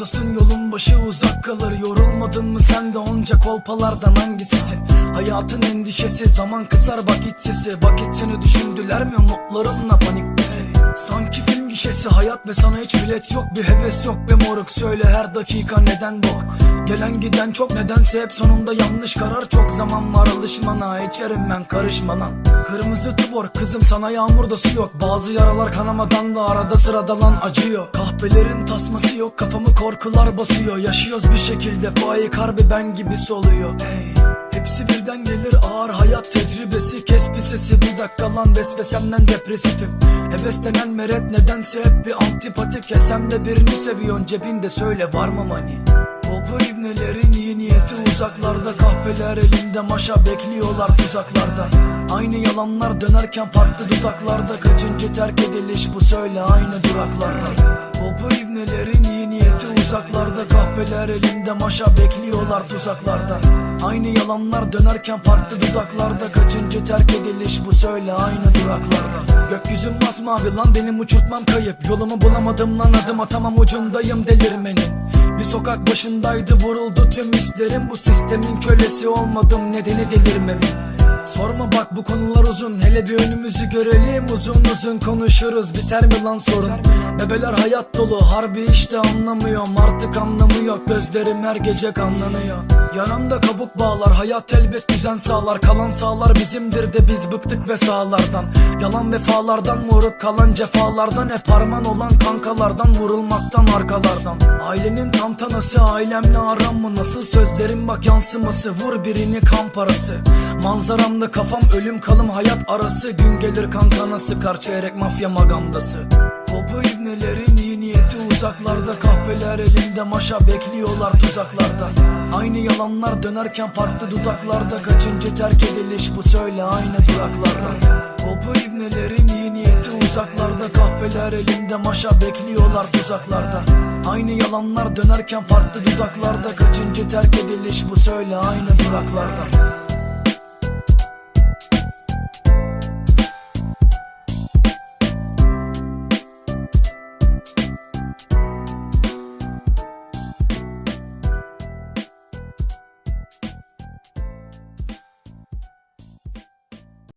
Yollardasın yolun başı uzak kalır. Yorulmadın mı sen de onca kolpalardan hangisisin? Hayatın endişesi zaman kısar bak iç sesi. Vakitini düşündüler mi umutlarınla panik bizi? Sanki film gişesi hayat ve sana hiç bilet yok. Bir heves yok be moruk. Söyle her dakika neden bok? Gelen giden çok nedense hep sonunda yanlış karar. Çok zaman var alışmana içerim ben karışma Kırmızı tubor kızım sana yağmurda su yok. Bazı yaralar kanamadan da arada sırada lan acıyor. Kahvelerin tasması yok kafamı korkular basıyor. Yaşıyoruz bir şekilde faik harbi ben gibi soluyor. Hey. Hepsi birden gelir ağır hayat tecrübesi Kes bir sesi bir dakika lan vesvesemden depresifim. Heves denen meret nedense hep bir antipatik. Esem de birini seviyorsun cebinde söyle var mı mani Kolpa ibnelerin iyi niyeti uzaklarda. Kahveler elinde maşa bekliyorlar tuzaklarda Aynı yalanlar dönerken farklı dudaklarda Kaçıncı terk ediliş bu söyle aynı duraklarda. Kolpa ibnelerin iyi niyeti uzaklarda. Kahveler elinde maşa bekliyorlar tuzaklarda. Aynı yalanlar dönerken farklı dudaklarda. Kaçıncı terk ediliş bu söyle aynı duraklarda. Gökyüzüm masmavi lan benim uçurtmam kayıp. Yolumu bulamadım lan adım atamam ucundayım delirmenin. Bir sokak başındaydı vuruldu tüm hislerim. Bu sistemin kölesi olmadım nedeni delirmemin Sorma bak bu konular uzun Hele bir önümüzü görelim. Uzun uzun konuşuruz Biter mi lan sorun? Bebeler hayat dolu harbi işte anlamıyorum. Artık anlamı yok gözlerim her gece kanlanıyor Yananda kabuk bağlar hayat elbet düzen sağlar. Kalan sağlar bizimdir de biz bıktık ve sağlardan. Yalan vefalardan vurup kalan cefalardan. Hep harman olan kankalardan vurulmaktan arkalardan. Ailenin tantanası ailemle aram mı? Nasıl Sözlerim bak yansıması. Vur birini kan parası. Manzaramda kafam ölüm kalım hayat arası. Gün gelir kankana sıkar çeyrek mafya magandası Kolpa ibnelerin iyi niyeti uzaklarda Kahveler elinde maşa bekliyorlar tuzaklarda. Aynı yalanlar dönerken farklı dudaklarda. Kaçıncı terk ediliş bu söyle aynı duraklarda. Kolpa ibnelerin iyi niyeti uzaklarda. Kahveler elinde maşa bekliyorlar tuzaklarda. Aynı yalanlar dönerken farklı dudaklarda. Kaçıncı terk ediliş bu söyle aynı duraklarda